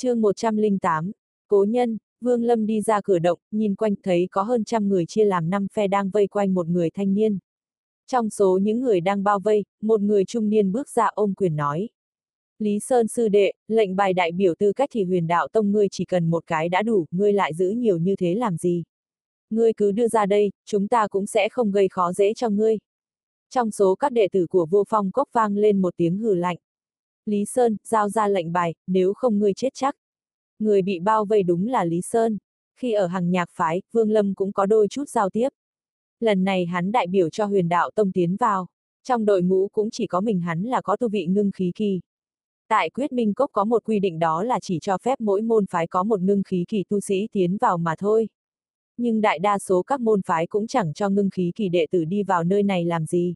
chương 108, Cố nhân, Vương Lâm đi ra cửa động, nhìn quanh thấy có hơn trăm người chia làm năm phe đang vây quanh một người thanh niên. Trong số những người đang bao vây, một người trung niên bước ra ôm quyền nói. Lý Sơn sư đệ, lệnh bài đại biểu tư cách thì huyền đạo tông ngươi chỉ cần một cái đã đủ, ngươi lại giữ nhiều như thế làm gì? Ngươi cứ đưa ra đây, chúng ta cũng sẽ không gây khó dễ cho ngươi. Trong số các đệ tử của vô phong cốc vang lên một tiếng hừ lạnh. Lý Sơn, giao ra lệnh bài, nếu không ngươi chết chắc. Người bị bao vây đúng là Lý Sơn. Khi ở hàng nhạc phái, Vương Lâm cũng có đôi chút giao tiếp. Lần này hắn đại biểu cho huyền đạo tông tiến vào. Trong đội ngũ cũng chỉ có mình hắn là có tu vị ngưng khí kỳ. Tại quyết minh cốc có một quy định đó là chỉ cho phép mỗi môn phái có một ngưng khí kỳ tu sĩ tiến vào mà thôi. Nhưng đại đa số các môn phái cũng chẳng cho ngưng khí kỳ đệ tử đi vào nơi này làm gì.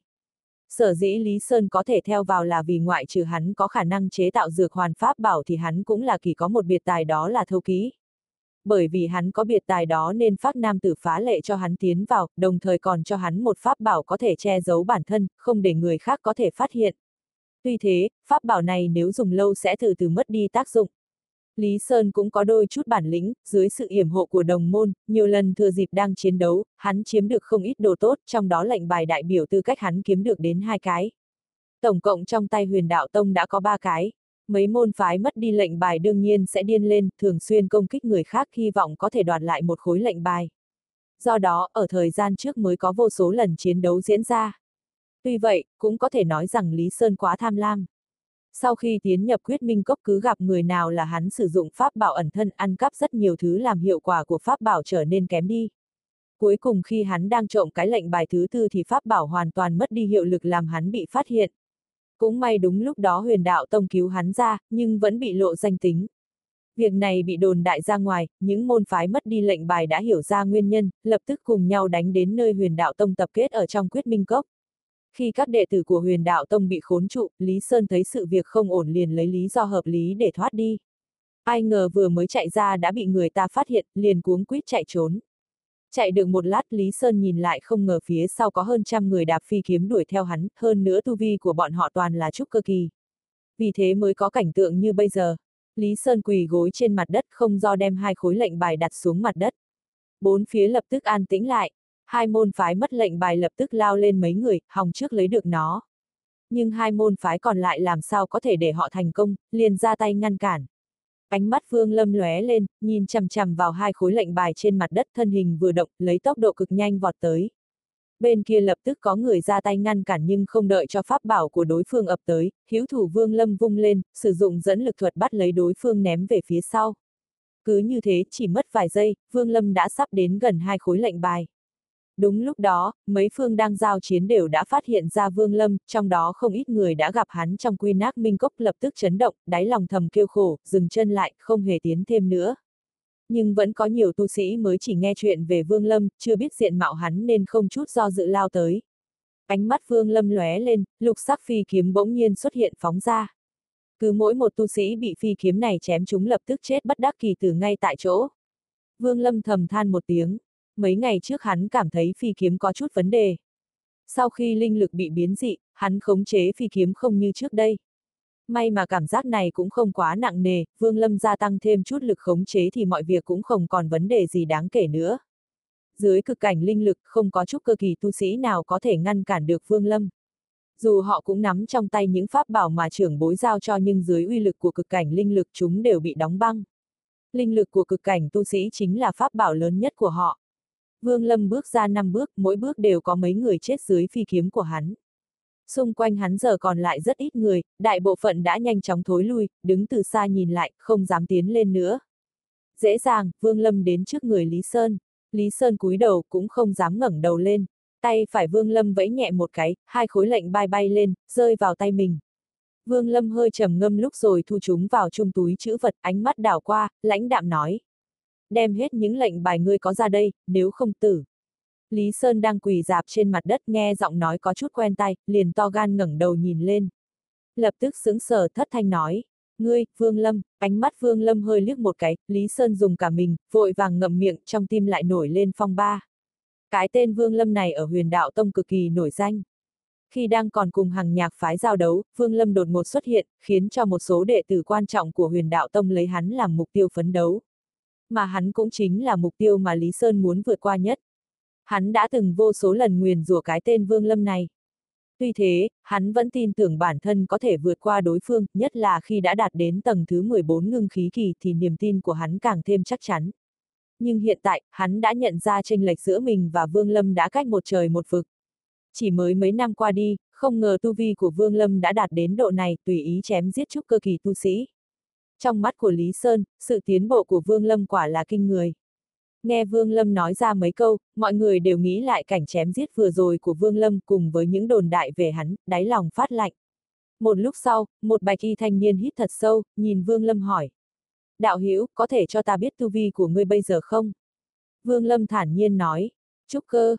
Sở dĩ Lý Sơn có thể theo vào là vì ngoại trừ hắn có khả năng chế tạo dược hoàn pháp bảo thì hắn cũng là kỳ có một biệt tài đó là thâu ký. Bởi vì hắn có biệt tài đó nên phát nam tử phá lệ cho hắn tiến vào, đồng thời còn cho hắn một pháp bảo có thể che giấu bản thân, không để người khác có thể phát hiện. Tuy thế, pháp bảo này nếu dùng lâu sẽ từ từ mất đi tác dụng. Lý Sơn cũng có đôi chút bản lĩnh, dưới sự yểm hộ của đồng môn, nhiều lần thừa dịp đang chiến đấu, hắn chiếm được không ít đồ tốt, trong đó lệnh bài đại biểu tư cách hắn kiếm được đến hai cái. Tổng cộng trong tay huyền đạo tông đã có ba cái. Mấy môn phái mất đi lệnh bài đương nhiên sẽ điên lên, thường xuyên công kích người khác hy vọng có thể đoạt lại một khối lệnh bài. Do đó, ở thời gian trước mới có vô số lần chiến đấu diễn ra. Tuy vậy, cũng có thể nói rằng Lý Sơn quá tham lam. Sau khi tiến nhập quyết minh cốc cứ gặp người nào là hắn sử dụng pháp bảo ẩn thân ăn cắp rất nhiều thứ làm hiệu quả của pháp bảo trở nên kém đi. Cuối cùng khi hắn đang trộm cái lệnh bài thứ tư thì pháp bảo hoàn toàn mất đi hiệu lực làm hắn bị phát hiện. Cũng may đúng lúc đó huyền đạo tông cứu hắn ra, nhưng vẫn bị lộ danh tính. Việc này bị đồn đại ra ngoài, những môn phái mất đi lệnh bài đã hiểu ra nguyên nhân, lập tức cùng nhau đánh đến nơi huyền đạo tông tập kết ở trong quyết minh cốc. Khi các đệ tử của huyền đạo tông bị khốn trụ, Lý Sơn thấy sự việc không ổn liền lấy lý do hợp lý để thoát đi. Ai ngờ vừa mới chạy ra đã bị người ta phát hiện, liền cuống quýt chạy trốn. Chạy được một lát Lý Sơn nhìn lại không ngờ phía sau có hơn trăm người đạp phi kiếm đuổi theo hắn, hơn nữa tu vi của bọn họ toàn là trúc cơ kỳ. Vì thế mới có cảnh tượng như bây giờ. Lý Sơn quỳ gối trên mặt đất không do đem hai khối lệnh bài đặt xuống mặt đất. Bốn phía lập tức an tĩnh lại, hai môn phái mất lệnh bài lập tức lao lên mấy người, hòng trước lấy được nó. Nhưng hai môn phái còn lại làm sao có thể để họ thành công, liền ra tay ngăn cản. Ánh mắt Vương Lâm lóe lên, nhìn chằm chằm vào hai khối lệnh bài trên mặt đất thân hình vừa động, lấy tốc độ cực nhanh vọt tới. Bên kia lập tức có người ra tay ngăn cản nhưng không đợi cho pháp bảo của đối phương ập tới, hiếu thủ Vương Lâm vung lên, sử dụng dẫn lực thuật bắt lấy đối phương ném về phía sau. Cứ như thế, chỉ mất vài giây, Vương Lâm đã sắp đến gần hai khối lệnh bài. Đúng lúc đó, mấy phương đang giao chiến đều đã phát hiện ra Vương Lâm, trong đó không ít người đã gặp hắn trong quy nác minh cốc lập tức chấn động, đáy lòng thầm kêu khổ, dừng chân lại, không hề tiến thêm nữa. Nhưng vẫn có nhiều tu sĩ mới chỉ nghe chuyện về Vương Lâm, chưa biết diện mạo hắn nên không chút do dự lao tới. Ánh mắt Vương Lâm lóe lên, lục sắc phi kiếm bỗng nhiên xuất hiện phóng ra. Cứ mỗi một tu sĩ bị phi kiếm này chém chúng lập tức chết bất đắc kỳ từ ngay tại chỗ. Vương Lâm thầm than một tiếng, mấy ngày trước hắn cảm thấy phi kiếm có chút vấn đề. Sau khi linh lực bị biến dị, hắn khống chế phi kiếm không như trước đây. May mà cảm giác này cũng không quá nặng nề, Vương Lâm gia tăng thêm chút lực khống chế thì mọi việc cũng không còn vấn đề gì đáng kể nữa. Dưới cực cảnh linh lực không có chút cơ kỳ tu sĩ nào có thể ngăn cản được Vương Lâm. Dù họ cũng nắm trong tay những pháp bảo mà trưởng bối giao cho nhưng dưới uy lực của cực cảnh linh lực chúng đều bị đóng băng. Linh lực của cực cảnh tu sĩ chính là pháp bảo lớn nhất của họ. Vương Lâm bước ra năm bước, mỗi bước đều có mấy người chết dưới phi kiếm của hắn. Xung quanh hắn giờ còn lại rất ít người, đại bộ phận đã nhanh chóng thối lui, đứng từ xa nhìn lại, không dám tiến lên nữa. Dễ dàng, Vương Lâm đến trước người Lý Sơn. Lý Sơn cúi đầu cũng không dám ngẩng đầu lên. Tay phải Vương Lâm vẫy nhẹ một cái, hai khối lệnh bay bay lên, rơi vào tay mình. Vương Lâm hơi trầm ngâm lúc rồi thu chúng vào chung túi chữ vật, ánh mắt đảo qua, lãnh đạm nói đem hết những lệnh bài ngươi có ra đây, nếu không tử. Lý Sơn đang quỳ dạp trên mặt đất nghe giọng nói có chút quen tai, liền to gan ngẩng đầu nhìn lên. Lập tức sững sờ thất thanh nói, ngươi, Vương Lâm, ánh mắt Vương Lâm hơi liếc một cái, Lý Sơn dùng cả mình, vội vàng ngậm miệng, trong tim lại nổi lên phong ba. Cái tên Vương Lâm này ở huyền đạo tông cực kỳ nổi danh. Khi đang còn cùng hàng nhạc phái giao đấu, Vương Lâm đột ngột xuất hiện, khiến cho một số đệ tử quan trọng của huyền đạo tông lấy hắn làm mục tiêu phấn đấu. Mà hắn cũng chính là mục tiêu mà Lý Sơn muốn vượt qua nhất. Hắn đã từng vô số lần nguyền rủa cái tên Vương Lâm này. Tuy thế, hắn vẫn tin tưởng bản thân có thể vượt qua đối phương, nhất là khi đã đạt đến tầng thứ 14 ngưng khí kỳ thì niềm tin của hắn càng thêm chắc chắn. Nhưng hiện tại, hắn đã nhận ra tranh lệch giữa mình và Vương Lâm đã cách một trời một vực. Chỉ mới mấy năm qua đi, không ngờ tu vi của Vương Lâm đã đạt đến độ này, tùy ý chém giết trúc cơ kỳ tu sĩ. Trong mắt của Lý Sơn, sự tiến bộ của Vương Lâm quả là kinh người. Nghe Vương Lâm nói ra mấy câu, mọi người đều nghĩ lại cảnh chém giết vừa rồi của Vương Lâm cùng với những đồn đại về hắn, đáy lòng phát lạnh. Một lúc sau, một bạch y thanh niên hít thật sâu, nhìn Vương Lâm hỏi. Đạo Hữu có thể cho ta biết tu vi của ngươi bây giờ không? Vương Lâm thản nhiên nói. Trúc cơ,